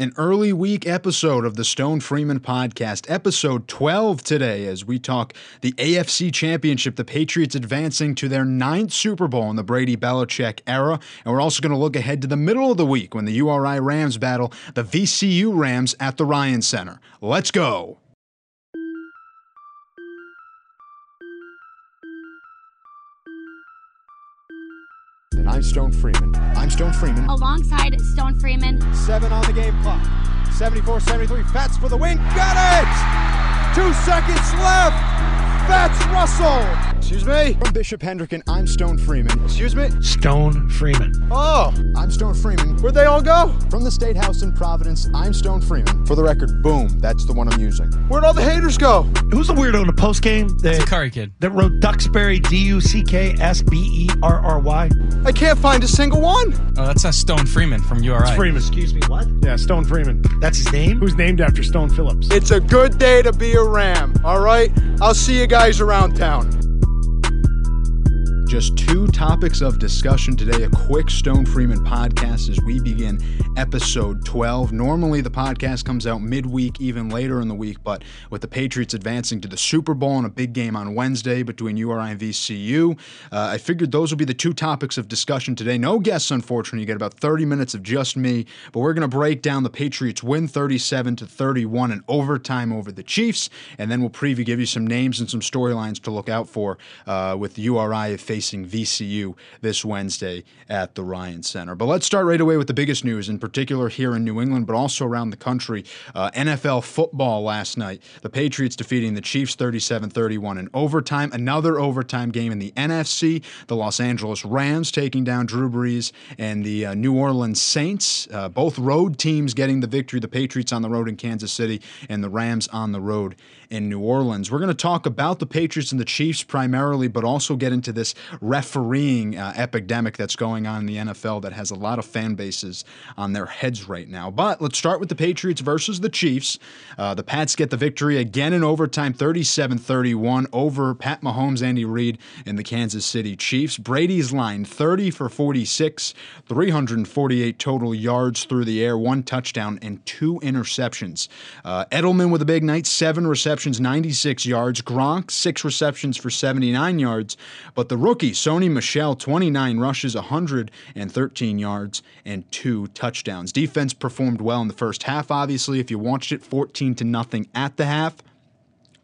an early week episode of the Stone Freeman podcast, episode 12 today, as we talk the AFC Championship, the Patriots advancing to their ninth Super Bowl in the Brady Belichick era. And we're also going to look ahead to the middle of the week when the URI Rams battle the VCU Rams at the Ryan Center. Let's go. And I'm Stone Freeman. I'm Stone Freeman. alongside Stone Freeman. Seven on the game clock. 74 73. Fats for the win. Got it! Two seconds left. Fats Russell. Excuse me? From Bishop Hendricken, and I'm Stone Freeman. Excuse me? Stone Freeman. Oh, I'm Stone Freeman. where'd they all go? From the State House in Providence, I'm Stone Freeman. For the record, boom, that's the one I'm using. Where'd all the haters go? Who's the weirdo in the post game It's a Curry kid. that wrote Duxbury D U C K S B E R R Y? I can't find a single one. Oh, that's a Stone Freeman from URI. Freeman, excuse me, what? Yeah, Stone Freeman, That's his name? who's named after Stone Phillips. It's a good day to be a Ram, all right? I'll see you guys around town. Just two topics of discussion today. A quick Stone Freeman podcast as we begin episode 12. Normally, the podcast comes out midweek, even later in the week, but with the Patriots advancing to the Super Bowl and a big game on Wednesday between URI and VCU, uh, I figured those would be the two topics of discussion today. No guests, unfortunately. You get about 30 minutes of just me, but we're going to break down the Patriots win 37 to 31 in overtime over the Chiefs, and then we'll preview, give you some names and some storylines to look out for uh, with URI facing VCU this Wednesday at the Ryan Center. But let's start right away with the biggest news, in particular here in New England, but also around the country. Uh, NFL football last night. The Patriots defeating the Chiefs 37 31 in overtime. Another overtime game in the NFC. The Los Angeles Rams taking down Drew Brees and the uh, New Orleans Saints. Uh, both road teams getting the victory. The Patriots on the road in Kansas City and the Rams on the road in New Orleans. We're going to talk about the Patriots and the Chiefs primarily, but also get into this refereeing uh, epidemic that's going on in the NFL that has a lot of fan bases on their heads right now. But let's start with the Patriots versus the Chiefs. Uh, the Pats get the victory again in overtime, 37 31 over Pat Mahomes, Andy Reid, and the Kansas City Chiefs. Brady's line 30 for 46, 348 total yards through the air, one touchdown, and two interceptions. Uh, Edelman with a big night, seven receptions, 96 yards. Gronk, six receptions for 79 yards. But the rookie, Sony Michel, 29 rushes, 113 yards, and two touchdowns. Defense performed well in the first half, obviously. If you watched it, 14 to nothing at the half.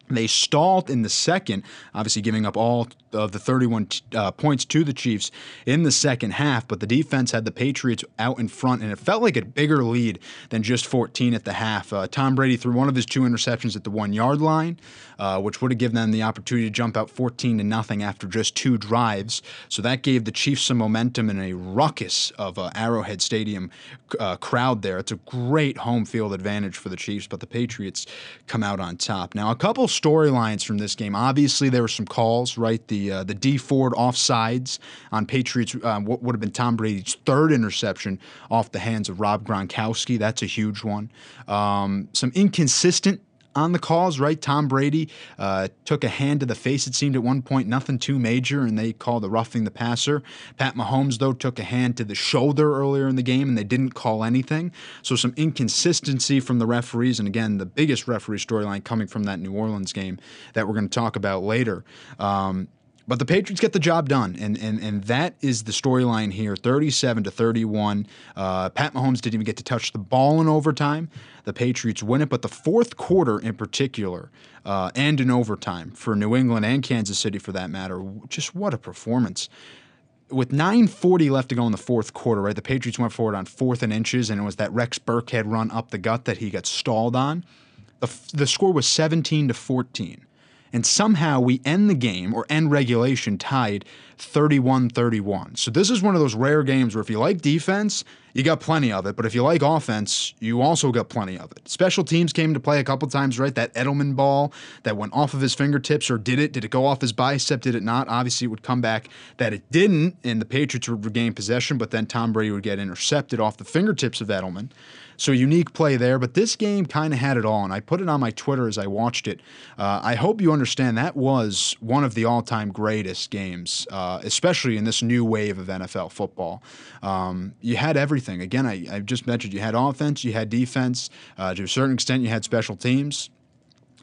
They stalled in the second, obviously giving up all of the 31 uh, points to the Chiefs in the second half, but the defense had the Patriots out in front, and it felt like a bigger lead than just 14 at the half. Uh, Tom Brady threw one of his two interceptions at the one yard line, uh, which would have given them the opportunity to jump out 14 to nothing after just two drives. So that gave the Chiefs some momentum in a ruckus of uh, Arrowhead Stadium uh, crowd there. It's a great home field advantage for the Chiefs, but the Patriots come out on top. Now, a couple storylines from this game. Obviously, there were some calls, right? The uh, the Dee Ford offsides on Patriots, uh, what would have been Tom Brady's third interception off the hands of Rob Gronkowski. That's a huge one. Um, some inconsistent on the calls, right? Tom Brady uh, took a hand to the face, it seemed at one point, nothing too major, and they called the roughing the passer. Pat Mahomes, though, took a hand to the shoulder earlier in the game, and they didn't call anything. So some inconsistency from the referees, and again, the biggest referee storyline coming from that New Orleans game that we're going to talk about later. Um, but the Patriots get the job done, and and and that is the storyline here: thirty-seven to thirty-one. Uh, Pat Mahomes didn't even get to touch the ball in overtime. The Patriots win it, but the fourth quarter in particular, uh, and in overtime for New England and Kansas City for that matter, just what a performance! with 9.40 left to go in the fourth quarter, right? The Patriots went forward on fourth and inches, and it was that Rex Burkhead run up the gut that he got stalled on. The, the score was 17 to 14. And somehow we end the game or end regulation tied 31 31. So this is one of those rare games where if you like defense, you got plenty of it. But if you like offense, you also got plenty of it. Special teams came to play a couple times, right? That Edelman ball that went off of his fingertips, or did it? Did it go off his bicep? Did it not? Obviously, it would come back that it didn't, and the Patriots would regain possession, but then Tom Brady would get intercepted off the fingertips of Edelman. So unique play there, but this game kind of had it all, and I put it on my Twitter as I watched it. Uh, I hope you understand that was one of the all-time greatest games, uh, especially in this new wave of NFL football. Um, you had everything. Again, I, I, just mentioned you had offense, you had defense. Uh, to a certain extent, you had special teams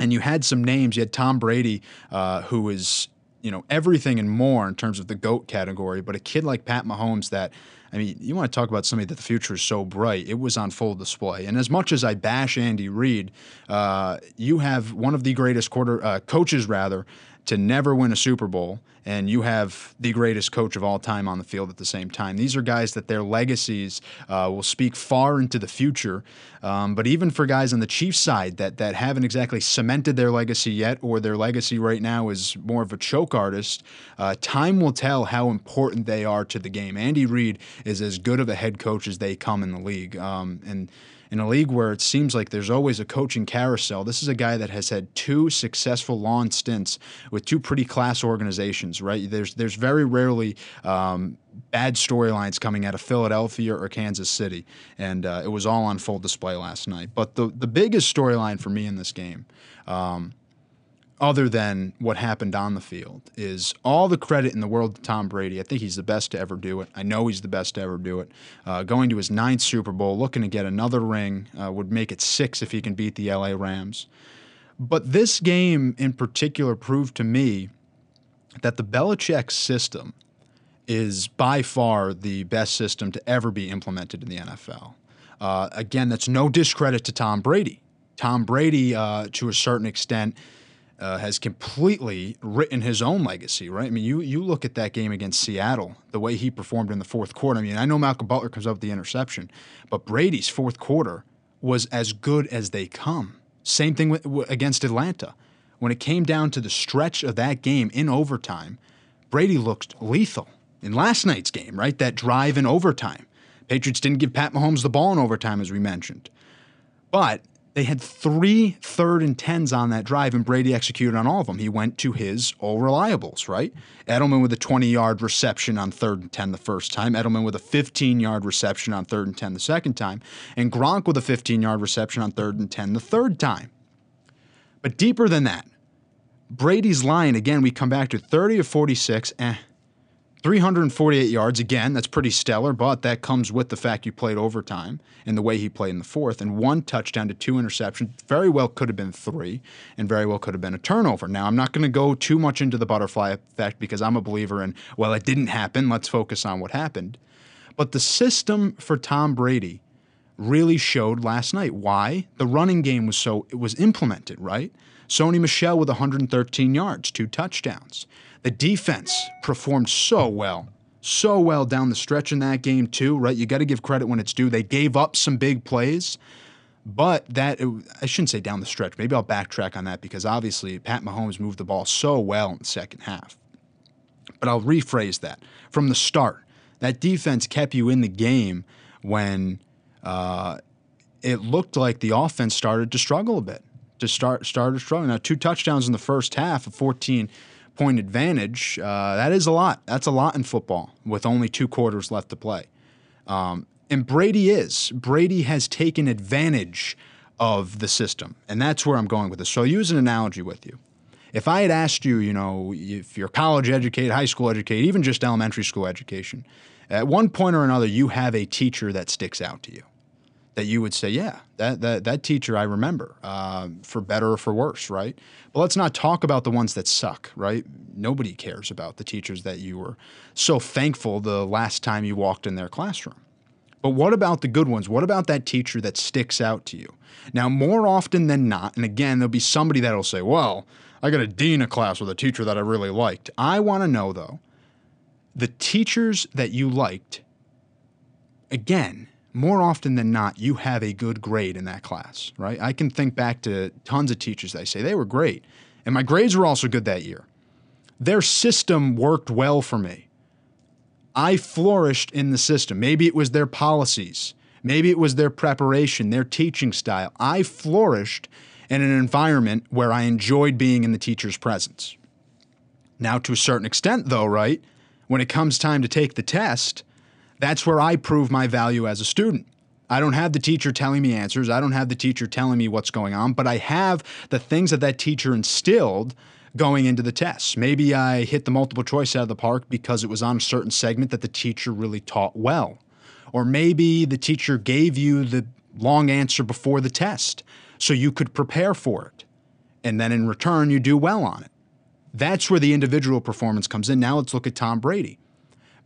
and you had some names. You had Tom Brady, uh, who is you know everything and more in terms of the goat category, but a kid like Pat Mahomes that I mean, you want to talk about somebody that the future is so bright. It was on full display. And as much as I bash Andy Reid, uh, you have one of the greatest quarter uh, coaches, rather, to never win a Super Bowl, and you have the greatest coach of all time on the field at the same time. These are guys that their legacies uh, will speak far into the future. Um, but even for guys on the Chiefs side that that haven't exactly cemented their legacy yet, or their legacy right now is more of a choke artist, uh, time will tell how important they are to the game. Andy Reid is as good of a head coach as they come in the league, um, and in a league where it seems like there's always a coaching carousel, this is a guy that has had two successful long stints with two pretty class organizations, right? There's there's very rarely um, bad storylines coming out of Philadelphia or Kansas City, and uh, it was all on full display last night. But the the biggest storyline for me in this game. Um, other than what happened on the field is all the credit in the world to Tom Brady. I think he's the best to ever do it. I know he's the best to ever do it. Uh, going to his ninth Super Bowl, looking to get another ring, uh, would make it six if he can beat the LA Rams. But this game in particular proved to me that the Belichick system is by far the best system to ever be implemented in the NFL. Uh, again, that's no discredit to Tom Brady. Tom Brady, uh, to a certain extent, uh, has completely written his own legacy, right? I mean, you you look at that game against Seattle, the way he performed in the fourth quarter. I mean, I know Malcolm Butler comes up with the interception, but Brady's fourth quarter was as good as they come. Same thing with, against Atlanta. When it came down to the stretch of that game in overtime, Brady looked lethal. In last night's game, right? That drive in overtime. Patriots didn't give Pat Mahomes the ball in overtime, as we mentioned. But they had three third and tens on that drive, and Brady executed on all of them. He went to his all reliables, right? Edelman with a 20 yard reception on third and 10 the first time, Edelman with a 15 yard reception on third and 10 the second time, and Gronk with a 15 yard reception on third and 10 the third time. But deeper than that, Brady's line, again, we come back to 30 of 46, eh. 348 yards, again, that's pretty stellar, but that comes with the fact you played overtime and the way he played in the fourth. And one touchdown to two interceptions very well could have been three, and very well could have been a turnover. Now, I'm not going to go too much into the butterfly effect because I'm a believer in, well, it didn't happen. Let's focus on what happened. But the system for Tom Brady really showed last night why the running game was so it was implemented, right? Sony Michel with 113 yards, two touchdowns. The defense performed so well, so well down the stretch in that game, too, right? You got to give credit when it's due. They gave up some big plays, but that, I shouldn't say down the stretch. Maybe I'll backtrack on that because obviously Pat Mahomes moved the ball so well in the second half. But I'll rephrase that. From the start, that defense kept you in the game when uh, it looked like the offense started to struggle a bit. To start started struggling. Now, two touchdowns in the first half, a 14- point advantage, uh, that is a lot. That's a lot in football with only two quarters left to play. Um, and Brady is. Brady has taken advantage of the system. And that's where I'm going with this. So I'll use an analogy with you. If I had asked you, you know, if you're college educated, high school educated, even just elementary school education, at one point or another, you have a teacher that sticks out to you that you would say, yeah, that that, that teacher I remember, uh, for better or for worse, right? But let's not talk about the ones that suck, right? Nobody cares about the teachers that you were so thankful the last time you walked in their classroom. But what about the good ones? What about that teacher that sticks out to you? Now, more often than not, and again, there'll be somebody that'll say, well, I got a D in a class with a teacher that I really liked. I want to know, though, the teachers that you liked, again, more often than not, you have a good grade in that class, right? I can think back to tons of teachers that I say they were great, and my grades were also good that year. Their system worked well for me. I flourished in the system. Maybe it was their policies, maybe it was their preparation, their teaching style. I flourished in an environment where I enjoyed being in the teacher's presence. Now, to a certain extent, though, right? When it comes time to take the test, that's where I prove my value as a student. I don't have the teacher telling me answers. I don't have the teacher telling me what's going on, but I have the things that that teacher instilled going into the tests. Maybe I hit the multiple choice out of the park because it was on a certain segment that the teacher really taught well. Or maybe the teacher gave you the long answer before the test so you could prepare for it. And then in return, you do well on it. That's where the individual performance comes in. Now let's look at Tom Brady.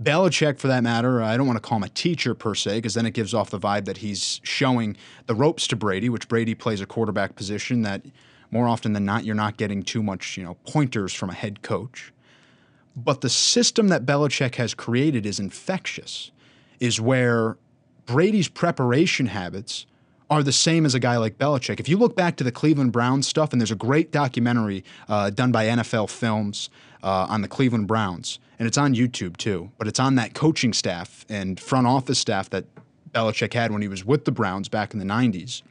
Belichick, for that matter, I don't want to call him a teacher per se, because then it gives off the vibe that he's showing the ropes to Brady, which Brady plays a quarterback position that more often than not, you're not getting too much, you know, pointers from a head coach. But the system that Belichick has created is infectious, is where Brady's preparation habits are the same as a guy like Belichick. If you look back to the Cleveland Browns stuff, and there's a great documentary uh, done by NFL Films uh, on the Cleveland Browns, and it's on YouTube too, but it's on that coaching staff and front office staff that Belichick had when he was with the Browns back in the 90s.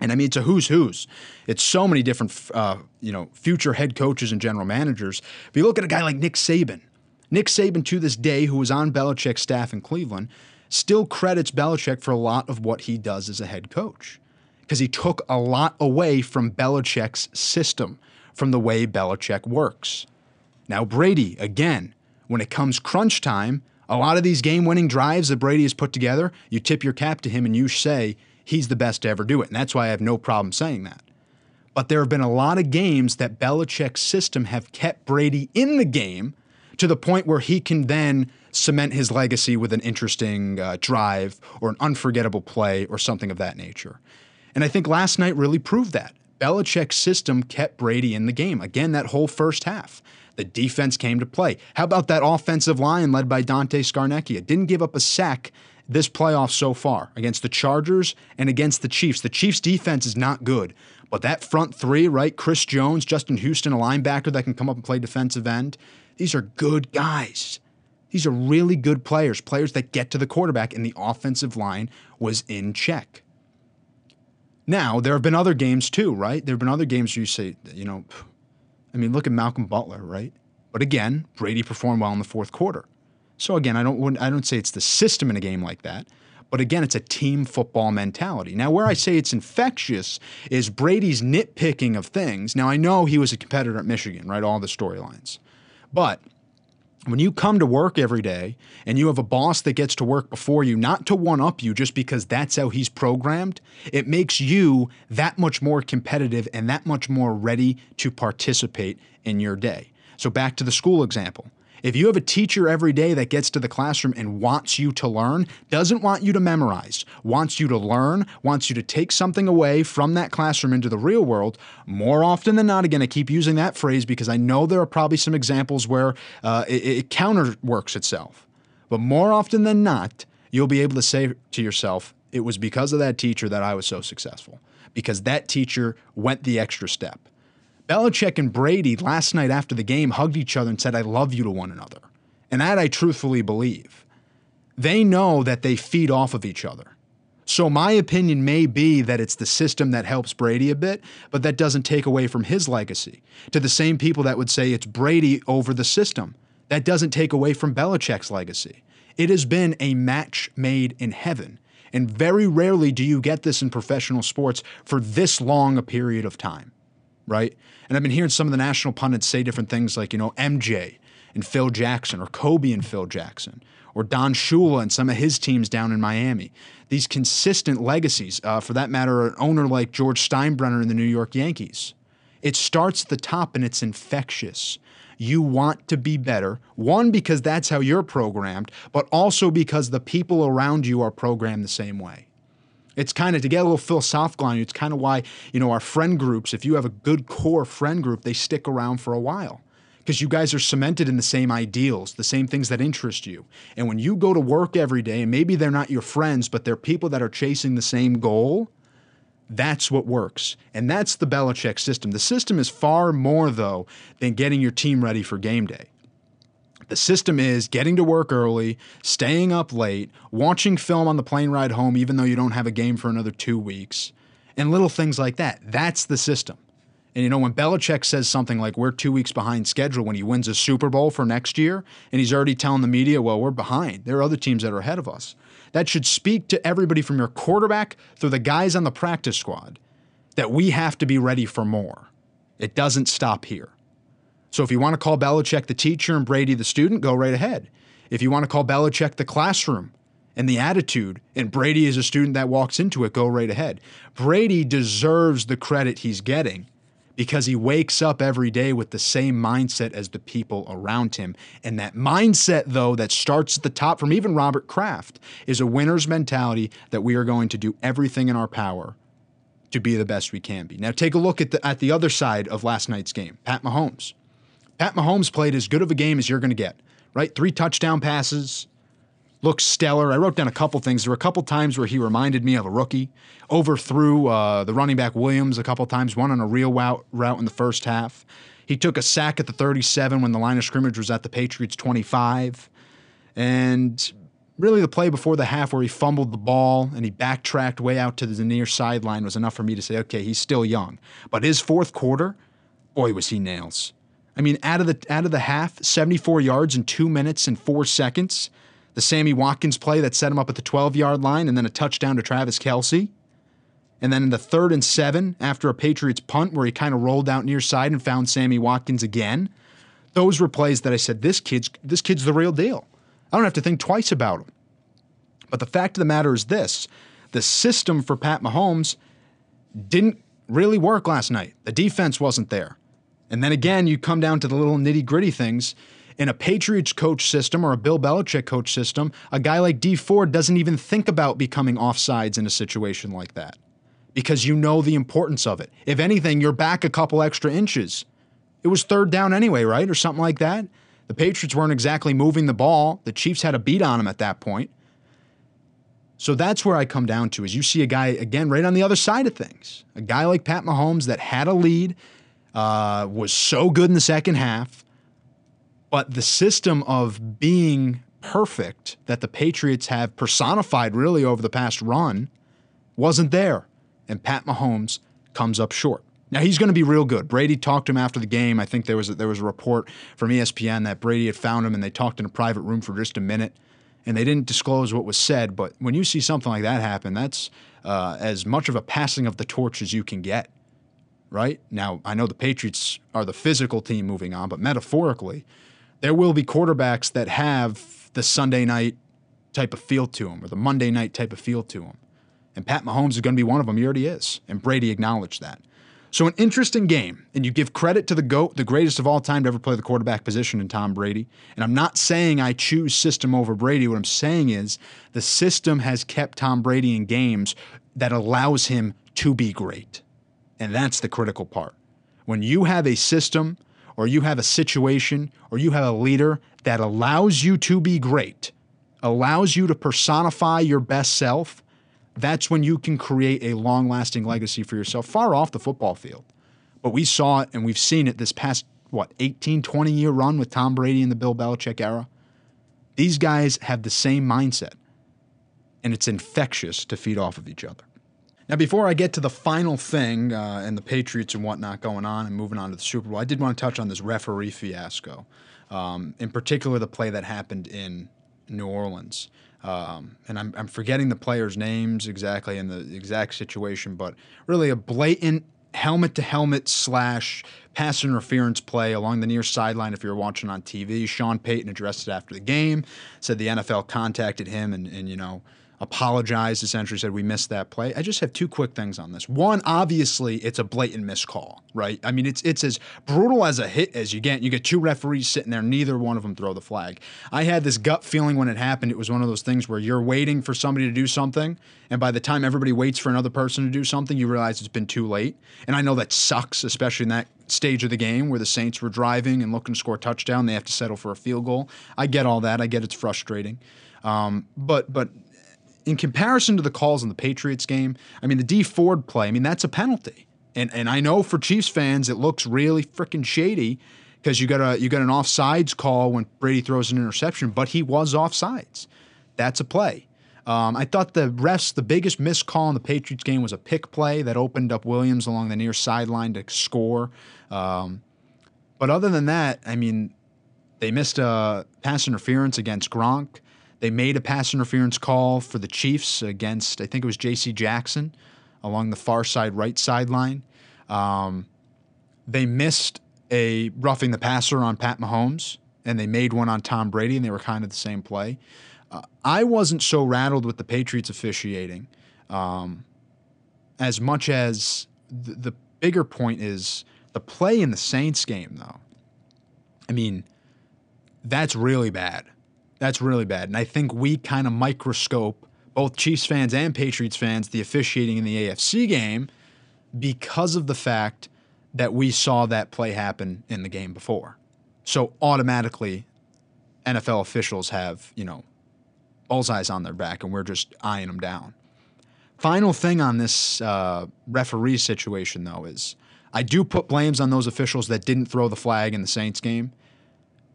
And I mean, it's a who's who's. It's so many different, uh, you know, future head coaches and general managers. If you look at a guy like Nick Saban, Nick Saban to this day, who was on Belichick's staff in Cleveland, still credits Belichick for a lot of what he does as a head coach because he took a lot away from Belichick's system, from the way Belichick works. Now, Brady, again, when it comes crunch time, a lot of these game winning drives that Brady has put together, you tip your cap to him and you say, he's the best to ever do it. And that's why I have no problem saying that. But there have been a lot of games that Belichick's system have kept Brady in the game to the point where he can then cement his legacy with an interesting uh, drive or an unforgettable play or something of that nature. And I think last night really proved that. Belichick's system kept Brady in the game. Again, that whole first half. The defense came to play. How about that offensive line led by Dante Scarnecchia? Didn't give up a sack this playoff so far against the Chargers and against the Chiefs. The Chiefs' defense is not good, but that front three, right? Chris Jones, Justin Houston, a linebacker that can come up and play defensive end. These are good guys. These are really good players, players that get to the quarterback, and the offensive line was in check. Now, there have been other games too, right? There have been other games where you say, you know, I mean, look at Malcolm Butler, right? But again, Brady performed well in the fourth quarter. So again, I don't I don't say it's the system in a game like that, but again, it's a team football mentality. Now, where I say it's infectious is Brady's nitpicking of things. Now, I know he was a competitor at Michigan, right? All the storylines. But when you come to work every day and you have a boss that gets to work before you, not to one up you just because that's how he's programmed, it makes you that much more competitive and that much more ready to participate in your day. So, back to the school example. If you have a teacher every day that gets to the classroom and wants you to learn, doesn't want you to memorize, wants you to learn, wants you to take something away from that classroom into the real world, more often than not, again, I keep using that phrase because I know there are probably some examples where uh, it, it counterworks itself. But more often than not, you'll be able to say to yourself, it was because of that teacher that I was so successful, because that teacher went the extra step. Belichick and Brady last night after the game hugged each other and said, I love you to one another. And that I truthfully believe. They know that they feed off of each other. So, my opinion may be that it's the system that helps Brady a bit, but that doesn't take away from his legacy. To the same people that would say it's Brady over the system, that doesn't take away from Belichick's legacy. It has been a match made in heaven. And very rarely do you get this in professional sports for this long a period of time right? And I've been hearing some of the national pundits say different things like, you know, MJ and Phil Jackson, or Kobe and Phil Jackson, or Don Shula and some of his teams down in Miami. These consistent legacies, uh, for that matter, an owner like George Steinbrenner in the New York Yankees. It starts at the top and it's infectious. You want to be better, one, because that's how you're programmed, but also because the people around you are programmed the same way. It's kind of to get a little philosophical on you. It's kind of why you know our friend groups. If you have a good core friend group, they stick around for a while because you guys are cemented in the same ideals, the same things that interest you. And when you go to work every day, and maybe they're not your friends, but they're people that are chasing the same goal, that's what works. And that's the Belichick system. The system is far more, though, than getting your team ready for game day. The system is getting to work early, staying up late, watching film on the plane ride home, even though you don't have a game for another two weeks, and little things like that. That's the system. And you know, when Belichick says something like, we're two weeks behind schedule when he wins a Super Bowl for next year, and he's already telling the media, well, we're behind. There are other teams that are ahead of us. That should speak to everybody from your quarterback through the guys on the practice squad that we have to be ready for more. It doesn't stop here. So if you want to call Belichick the teacher and Brady the student, go right ahead. If you want to call Belichick the classroom and the attitude, and Brady is a student that walks into it, go right ahead. Brady deserves the credit he's getting because he wakes up every day with the same mindset as the people around him. And that mindset, though, that starts at the top from even Robert Kraft, is a winner's mentality that we are going to do everything in our power to be the best we can be. Now, take a look at the, at the other side of last night's game Pat Mahomes. Pat Mahomes played as good of a game as you're going to get, right? Three touchdown passes, looks stellar. I wrote down a couple things. There were a couple times where he reminded me of a rookie. Overthrew uh, the running back Williams a couple times, one on a real route, route in the first half. He took a sack at the 37 when the line of scrimmage was at the Patriots 25. And really, the play before the half where he fumbled the ball and he backtracked way out to the near sideline was enough for me to say, okay, he's still young. But his fourth quarter, boy, was he nails. I mean, out of the out of the half, 74 yards in two minutes and four seconds the Sammy Watkins play that set him up at the 12 yard line, and then a touchdown to Travis Kelce. And then in the third and seven, after a Patriots punt where he kind of rolled out near side and found Sammy Watkins again, those were plays that I said, this kid's, this kid's the real deal. I don't have to think twice about him. But the fact of the matter is this the system for Pat Mahomes didn't really work last night. The defense wasn't there. And then again, you come down to the little nitty gritty things in a Patriots coach system or a Bill Belichick coach system, a guy like Dee Ford doesn't even think about becoming offsides in a situation like that because you know the importance of it. If anything, you're back a couple extra inches. It was third down anyway, right? Or something like that. The Patriots weren't exactly moving the ball. The Chiefs had a beat on them at that point. So that's where I come down to is you see a guy again right on the other side of things. A guy like Pat Mahomes that had a lead, uh, was so good in the second half, but the system of being perfect that the Patriots have personified really over the past run wasn't there. And Pat Mahomes comes up short. Now he's going to be real good. Brady talked to him after the game. I think there was a, there was a report from ESPN that Brady had found him and they talked in a private room for just a minute, and they didn't disclose what was said. But when you see something like that happen, that's uh, as much of a passing of the torch as you can get. Right now, I know the Patriots are the physical team moving on, but metaphorically, there will be quarterbacks that have the Sunday night type of feel to them or the Monday night type of feel to them. And Pat Mahomes is going to be one of them. He already is. And Brady acknowledged that. So, an interesting game. And you give credit to the GOAT, the greatest of all time to ever play the quarterback position in Tom Brady. And I'm not saying I choose system over Brady. What I'm saying is the system has kept Tom Brady in games that allows him to be great. And that's the critical part. When you have a system or you have a situation or you have a leader that allows you to be great, allows you to personify your best self, that's when you can create a long lasting legacy for yourself far off the football field. But we saw it and we've seen it this past, what, 18, 20 year run with Tom Brady and the Bill Belichick era. These guys have the same mindset, and it's infectious to feed off of each other. Now, before I get to the final thing uh, and the Patriots and whatnot going on and moving on to the Super Bowl, I did want to touch on this referee fiasco. Um, in particular, the play that happened in New Orleans. Um, and I'm, I'm forgetting the players' names exactly in the exact situation, but really a blatant helmet to helmet slash pass interference play along the near sideline if you're watching on TV. Sean Payton addressed it after the game, said the NFL contacted him and, and you know, apologized, essentially said we missed that play. I just have two quick things on this. One, obviously, it's a blatant miscall, right? I mean, it's it's as brutal as a hit as you get. You get two referees sitting there, neither one of them throw the flag. I had this gut feeling when it happened. It was one of those things where you're waiting for somebody to do something, and by the time everybody waits for another person to do something, you realize it's been too late. And I know that sucks, especially in that stage of the game where the Saints were driving and looking to score a touchdown. They have to settle for a field goal. I get all that. I get it's frustrating. Um, but but in comparison to the calls in the Patriots game, I mean, the Dee Ford play, I mean, that's a penalty. And and I know for Chiefs fans, it looks really freaking shady because you got a you got an offsides call when Brady throws an interception, but he was offsides. That's a play. Um, I thought the refs, the biggest missed call in the Patriots game was a pick play that opened up Williams along the near sideline to score. Um, but other than that, I mean, they missed a pass interference against Gronk. They made a pass interference call for the Chiefs against, I think it was J.C. Jackson along the far side right sideline. Um, they missed a roughing the passer on Pat Mahomes, and they made one on Tom Brady, and they were kind of the same play. Uh, I wasn't so rattled with the Patriots officiating um, as much as the, the bigger point is the play in the Saints game, though. I mean, that's really bad. That's really bad. And I think we kind of microscope, both Chiefs fans and Patriots fans, the officiating in the AFC game because of the fact that we saw that play happen in the game before. So automatically, NFL officials have, you know, bullseyes on their back and we're just eyeing them down. Final thing on this uh, referee situation, though, is I do put blames on those officials that didn't throw the flag in the Saints game.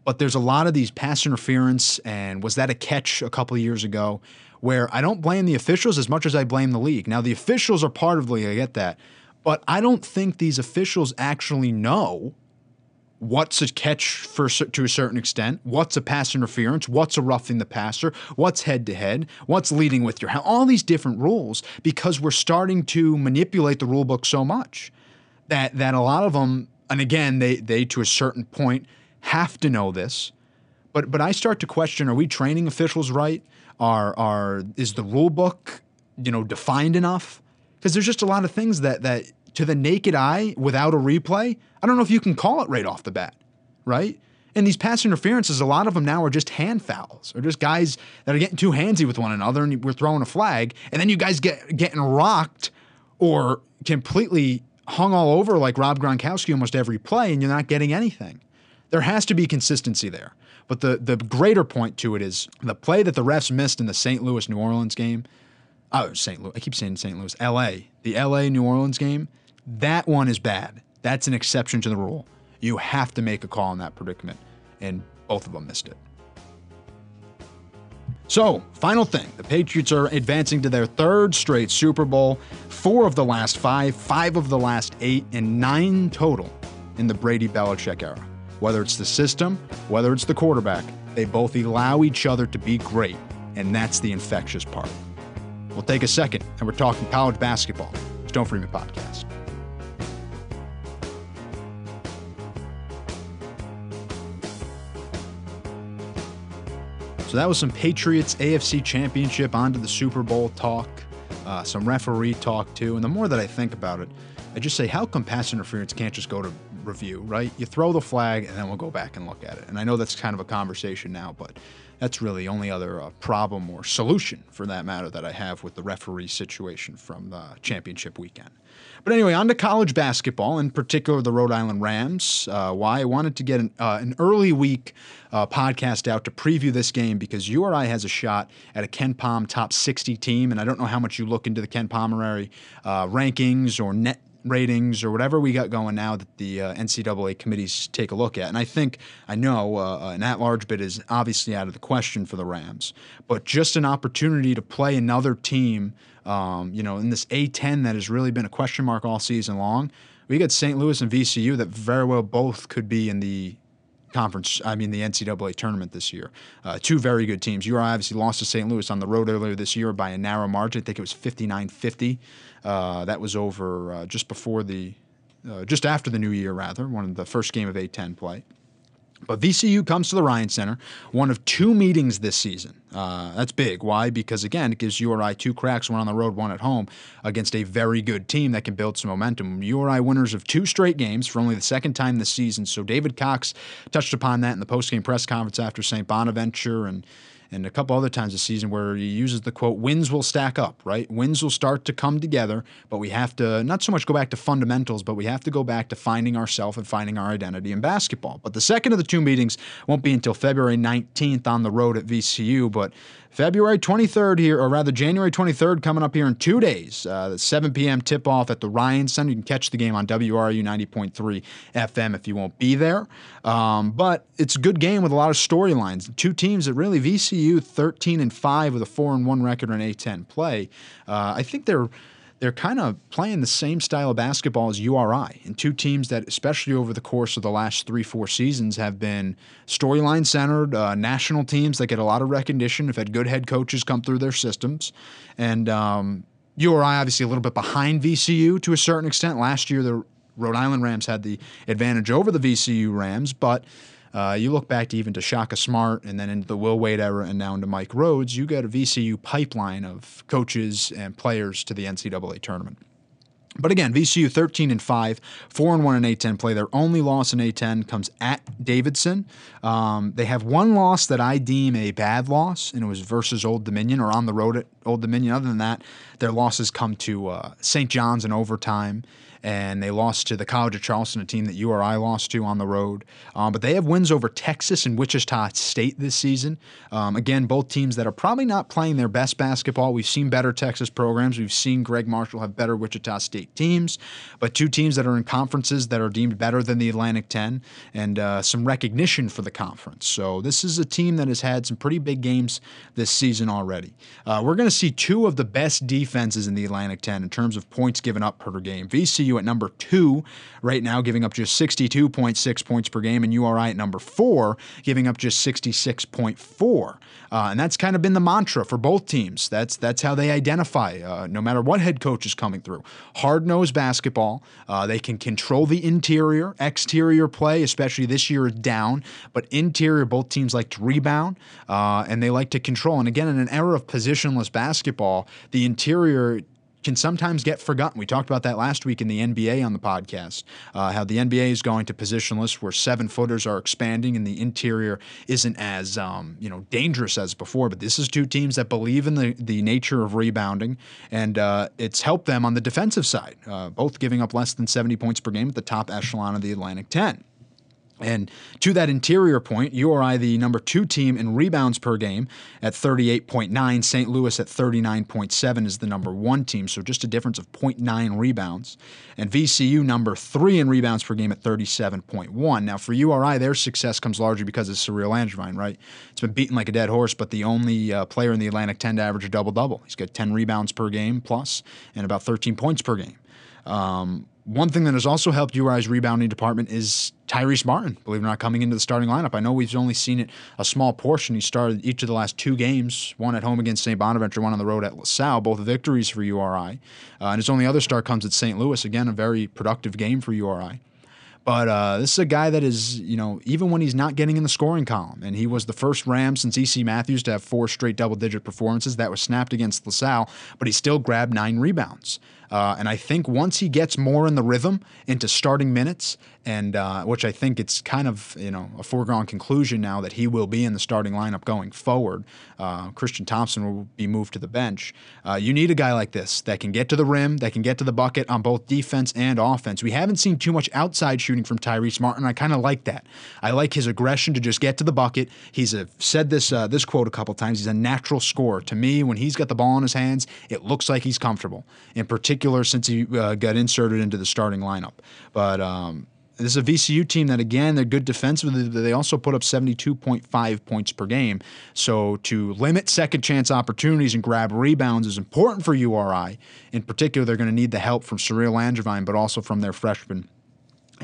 But there's a lot of these pass interference, and was that a catch a couple of years ago? Where I don't blame the officials as much as I blame the league. Now, the officials are part of the league, I get that. But I don't think these officials actually know what's a catch for to a certain extent, what's a pass interference, what's a roughing the passer, what's head to head, what's leading with your hand, all these different rules because we're starting to manipulate the rule book so much that that a lot of them and again they they to a certain point have to know this. But but I start to question are we training officials right? Are are is the rule book, you know, defined enough? Because there's just a lot of things that that to the naked eye without a replay, I don't know if you can call it right off the bat, right? And these pass interferences, a lot of them now are just hand fouls or just guys that are getting too handsy with one another and we're throwing a flag. And then you guys get getting rocked or completely hung all over like Rob Gronkowski almost every play and you're not getting anything. There has to be consistency there. But the, the greater point to it is the play that the refs missed in the St. Louis New Orleans game. Oh, St. Louis. I keep saying St. Louis. LA. The LA New Orleans game. That one is bad. That's an exception to the rule. You have to make a call in that predicament. And both of them missed it. So, final thing the Patriots are advancing to their third straight Super Bowl, four of the last five, five of the last eight, and nine total in the Brady Belichick era. Whether it's the system, whether it's the quarterback, they both allow each other to be great, and that's the infectious part. We'll take a second, and we're talking college basketball. Stone Freeman Podcast. So that was some Patriots AFC Championship onto the Super Bowl talk, uh, some referee talk too. And the more that I think about it, I just say, how come pass interference can't just go to review, right? You throw the flag and then we'll go back and look at it. And I know that's kind of a conversation now, but that's really the only other uh, problem or solution for that matter that I have with the referee situation from the championship weekend. But anyway, on to college basketball, in particular the Rhode Island Rams. Uh, why I wanted to get an, uh, an early week uh, podcast out to preview this game because URI has a shot at a KenPom top 60 team, and I don't know how much you look into the Ken Pomeroy uh, rankings or net ratings or whatever we got going now that the uh, NCAA committees take a look at. And I think, I know uh, an at large bid is obviously out of the question for the Rams, but just an opportunity to play another team, um, you know, in this A10 that has really been a question mark all season long. We got St. Louis and VCU that very well both could be in the conference, I mean, the NCAA tournament this year. Uh, two very good teams. URI obviously lost to St. Louis on the road earlier this year by a narrow margin. I think it was 59 50. Uh, that was over uh, just before the, uh, just after the new year, rather, one of the first game of A10 play. But VCU comes to the Ryan Center, one of two meetings this season. Uh, that's big. Why? Because again, it gives URI two cracks, one on the road, one at home, against a very good team that can build some momentum. URI winners of two straight games for only the second time this season. So David Cox touched upon that in the postgame press conference after St. Bonaventure and and a couple other times this season where he uses the quote, wins will stack up, right? Wins will start to come together, but we have to not so much go back to fundamentals, but we have to go back to finding ourselves and finding our identity in basketball. But the second of the two meetings won't be until February 19th on the road at VCU, but February 23rd here, or rather January 23rd, coming up here in two days. Uh, the 7 p.m. tip off at the Ryan Center. You can catch the game on WRU 90.3 FM if you won't be there. Um, but it's a good game with a lot of storylines. Two teams that really VCU 13 and 5 with a 4 and 1 record in A10 play. Uh, I think they're they're kind of playing the same style of basketball as URI, and two teams that, especially over the course of the last three, four seasons, have been storyline centered, uh, national teams that get a lot of recognition, have had good head coaches come through their systems. And um, URI obviously a little bit behind VCU to a certain extent. Last year, the Rhode Island Rams had the advantage over the VCU Rams, but uh, you look back to even to Shaka Smart and then into the Will Wade era and now into Mike Rhoades, you got a VCU pipeline of coaches and players to the NCAA tournament. But again, VCU 13 and 5, 4 and 1 in A10 play. Their only loss in A10 comes at Davidson. Um, they have one loss that I deem a bad loss, and it was versus Old Dominion or on the road at Old Dominion. Other than that, their losses come to uh, St. John's in overtime and they lost to the College of Charleston, a team that URI lost to on the road. Um, but they have wins over Texas and Wichita State this season. Um, again, both teams that are probably not playing their best basketball. We've seen better Texas programs. We've seen Gregg Marshall have better Wichita State teams, but two teams that are in conferences that are deemed better than the Atlantic 10 and uh, some recognition for the conference. So this is a team that has had some pretty big games this season already. Uh, we're going to see two of the best defenses in the Atlantic 10 in terms of points given up per game. VCU at number two right now, giving up just 62.6 points per game, and URI at number four, giving up just 66.4. Uh, and that's kind of been the mantra for both teams. That's that's how they identify, uh, no matter what head coach is coming through. Hard nosed basketball. Uh, they can control the interior, exterior play, especially this year down. But interior, both teams like to rebound uh, and they like to control. And again, in an era of positionless basketball, the interior can sometimes get forgotten. We talked about that last week in the NBA on the podcast, uh, how the NBA is going to positionless, where seven footers are expanding and the interior isn't as um, you know dangerous as before. But this is two teams that believe in the the nature of rebounding, and uh, it's helped them on the defensive side, uh, both giving up less than 70 points per game at the top echelon of the Atlantic 10. And to that interior point, URI, the number two team in rebounds per game at 38.9. St. Louis at 39.7 is the number one team, so just a difference of 0.9 rebounds. And VCU, number three in rebounds per game at 37.1. Now, for URI, their success comes largely because of Cyril Langevin, right? It's been beaten like a dead horse, but the only uh, player in the Atlantic 10 to average a double double. He's got 10 rebounds per game plus and about 13 points per game. Um, one thing that has also helped URI's rebounding department is Tyrese Martin, believe it or not, coming into the starting lineup. I know we've only seen it a small portion. He started each of the last two games, one at home against St. Bonaventure, one on the road at LaSalle, both victories for URI. Uh, and his only other start comes at St. Louis. Again, a very productive game for URI. But uh, this is a guy that is, you know, even when he's not getting in the scoring column, and he was the first Ram since E.C. Matthews to have four straight double digit performances. That was snapped against LaSalle, but he still grabbed nine rebounds. Uh, and I think once he gets more in the rhythm into starting minutes, and uh, which I think it's kind of you know a foregone conclusion now that he will be in the starting lineup going forward. Uh, Christian Thompson will be moved to the bench. Uh, you need a guy like this that can get to the rim, that can get to the bucket on both defense and offense. We haven't seen too much outside shooting from Tyrese Martin. I kind of like that. I like his aggression to just get to the bucket. He's a, said this uh, this quote a couple times. He's a natural scorer. To me, when he's got the ball in his hands, it looks like he's comfortable. In particular, since he uh, got inserted into the starting lineup, but. Um, this is a VCU team that, again, they're good defensively. They also put up 72.5 points per game. So to limit second chance opportunities and grab rebounds is important for URI. In particular, they're going to need the help from Cyril Langevin, but also from their freshman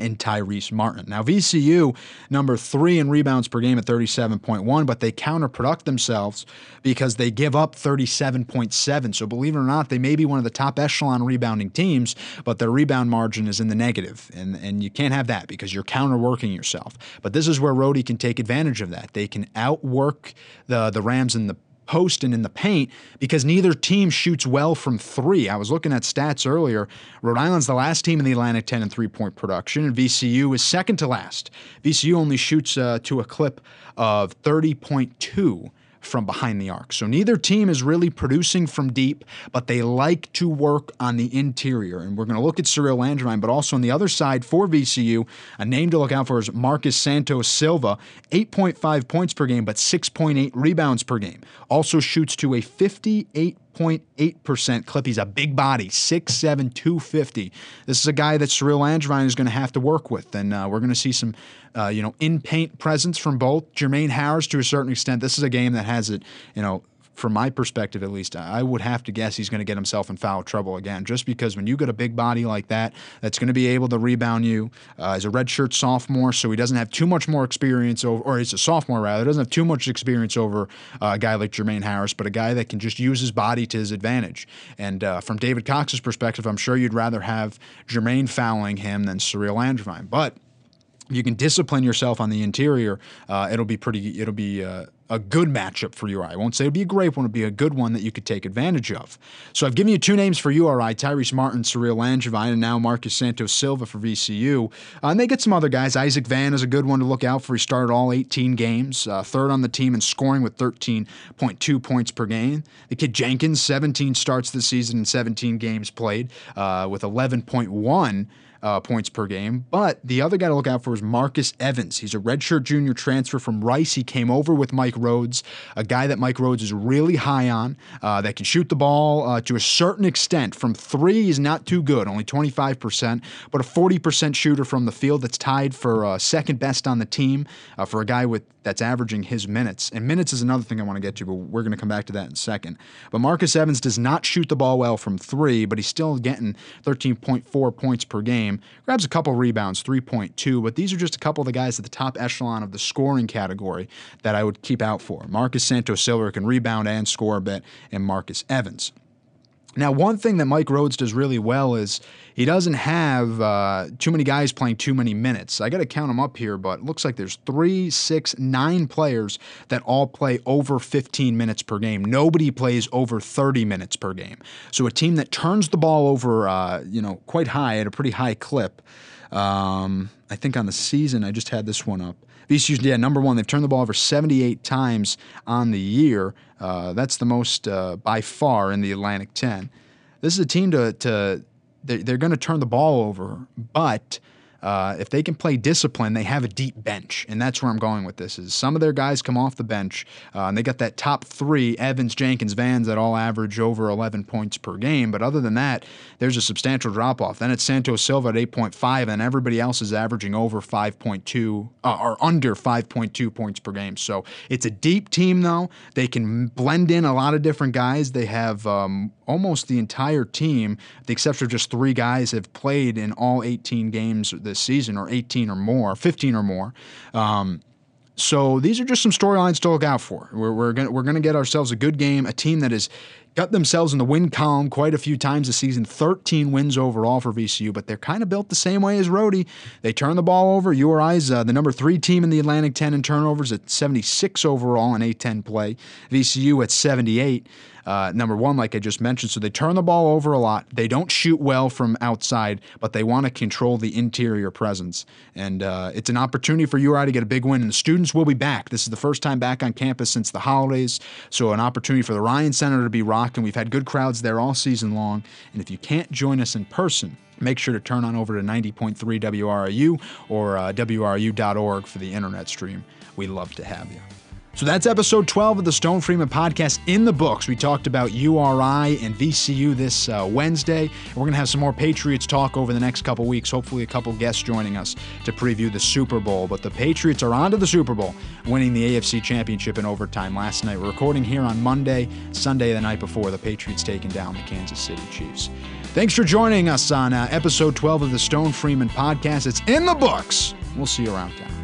and Tyrese Martin. Now, VCU, number three in rebounds per game at 37.1, but they counterproduct themselves because they give up 37.7. So, believe it or not, they may be one of the top echelon rebounding teams, but their rebound margin is in the negative, and, and you can't have that because you're counterworking yourself. But this is where Rhody can take advantage of that. They can outwork the, the Rams in the post and in the paint because neither team shoots well from three. I was looking at stats earlier. Rhode Island's the last team in the Atlantic 10 in three point production, and VCU is second to last. VCU only shoots uh, to a clip of 30.2 from behind the arc. So neither team is really producing from deep, but they like to work on the interior. And we're going to look at Cyril Langevin, but also on the other side for VCU, a name to look out for is Marcus Santos Silva, 8.5 points per game, but 6.8 rebounds per game. Also shoots to a 58 0.8% clip. He's a big body, 6'7, 250. This is a guy that Cyril Langevin is going to have to work with. And uh, we're going to see some, uh, you know, in paint presence from both. Jermaine Harris, to a certain extent, this is a game that has it, you know, from my perspective at least, I would have to guess he's going to get himself in foul trouble again, just because when you get a big body like that, that's going to be able to rebound you. Uh, a redshirt sophomore, so he doesn't have too much more experience over, or he's a sophomore rather, doesn't have too much experience over uh, a guy like Jermaine Harris, but a guy that can just use his body to his advantage. And uh, from David Cox's perspective, I'm sure you'd rather have Jermaine fouling him than Cyril Langevin, but you can discipline yourself on the interior, uh, it'll be pretty. It'll be uh, a good matchup for URI. I won't say it'd be a great one. It'll be a good one that you could take advantage of. So I've given you two names for URI: Tyrese Martin, Cyril Langevin, and now Marcus Santos Silva for VCU. Uh, and they get some other guys. Issac Vann is a good one to look out for. He started all 18 games, uh, third on the team in scoring with 13.2 points per game. The kid Jenkins, 17 starts this season and 17 games played, uh, with 11.1 uh, points per game. But the other guy to look out for is Marcus Evans. He's a redshirt junior transfer from Rice. He came over with Mike Rhoades, a guy that Mike Rhoades is really high on, uh, that can shoot the ball uh, to a certain extent. From three, he's not too good, only 25%, but a 40% shooter from the field that's tied for uh, second best on the team uh, for a guy with that's averaging his minutes. And minutes is another thing I want to get to, but we're going to come back to that in a second. But Marcus Evans does not shoot the ball well from three, but he's still getting 13.4 points per game. Grabs a couple rebounds, 3.2, but these are just a couple of the guys at the top echelon of the scoring category that I would keep out for. Marcus Santos Silva can rebound and score a bit, and Marcus Evans. Now, one thing that Mike Rhoades does really well is he doesn't have uh, too many guys playing too many minutes. I got to count them up here, but looks like there's three, six, nine players that all play over 15 minutes per game. Nobody plays over 30 minutes per game. So a team that turns the ball over, uh, you know, quite high at a pretty high clip. Um, I think on the season, I just had this one up. VCU's yeah number one. They've turned the ball over 78 times on the year. Uh, that's the most uh, by far in the Atlantic 10. This is a team to to they're, they're going to turn the ball over, but uh, if they can play discipline, they have a deep bench, and that's where I'm going with this. Is some of their guys come off the bench, uh, and they got that top three: Evans, Jenkins, Vann's, that all average over 11 points per game. But other than that, there's a substantial drop off. Then it's Santos Silva at 8.5, and everybody else is averaging over 5.2 uh, or under 5.2 points per game. So it's a deep team, though. They can blend in a lot of different guys. They have um, almost the entire team, the exception of just three guys, have played in all 18 games this season, or 18 or more, 15 or more. Um, so these are just some storylines to look out for. We're, we're gonna we're gonna get ourselves a good game, a team that has got themselves in the win column quite a few times this season. 13 wins overall for VCU, but they're kind of built the same way as Rhody. They turn the ball over. URI's uh, the number three team in the Atlantic 10 in turnovers at 76 overall in A10 play. VCU at 78 uh, number one, like I just mentioned. So they turn the ball over a lot. They don't shoot well from outside, but they want to control the interior presence. And uh, it's an opportunity for URI to get a big win. And the students will be back. This is the first time back on campus since the holidays. So an opportunity for the Ryan Center to be rocking. We've had good crowds there all season long. And if you can't join us in person, make sure to turn on over to 90.3 WRIU or uh, WRIU.org for the internet stream. We'd love to have you. So that's episode 12 of the Stone Freeman podcast in the books. We talked about URI and VCU this uh, Wednesday. We're going to have some more Patriots talk over the next couple weeks. Hopefully, a couple guests joining us to preview the Super Bowl. But the Patriots are on to the Super Bowl, winning the AFC Championship in overtime last night. We're recording here on Monday, Sunday, the night before the Patriots taking down the Kansas City Chiefs. Thanks for joining us on uh, episode 12 of the Stone Freeman podcast. It's in the books. We'll see you around town.